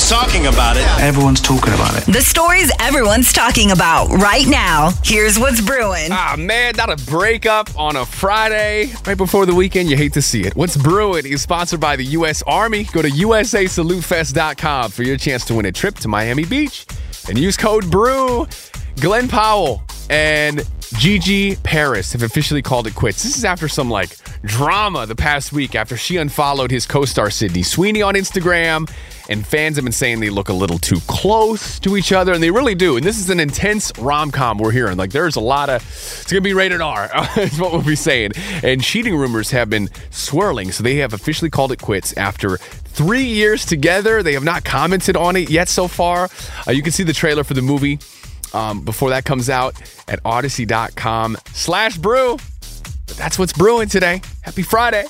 everyone's talking about it. Everyone's talking about it. The stories everyone's talking about right now. Here's what's brewing. Ah, man, not a breakup on a Friday right before the weekend. You hate to see it. What's Bru'in is sponsored by the U.S. Army. Go to USASalutefest.com for your chance to win a trip to Miami Beach and use code BREW. Glen Powell and Gigi Paris have officially called it quits. This is after some like drama the past week after she unfollowed his co star Sydney Sweeney on Instagram. And fans have been saying they look a little too close to each other, and they really do. And this is an intense rom com we're hearing. Like, there's a lot of, it's going to be rated R, is what we'll be saying. And cheating rumors have been swirling, so they have officially called it quits after three years together. They have not commented on it yet so far. Uh, you can see the trailer for the movie um, before that comes out at audacy.com slash brew. But that's what's brewing today. Happy Friday.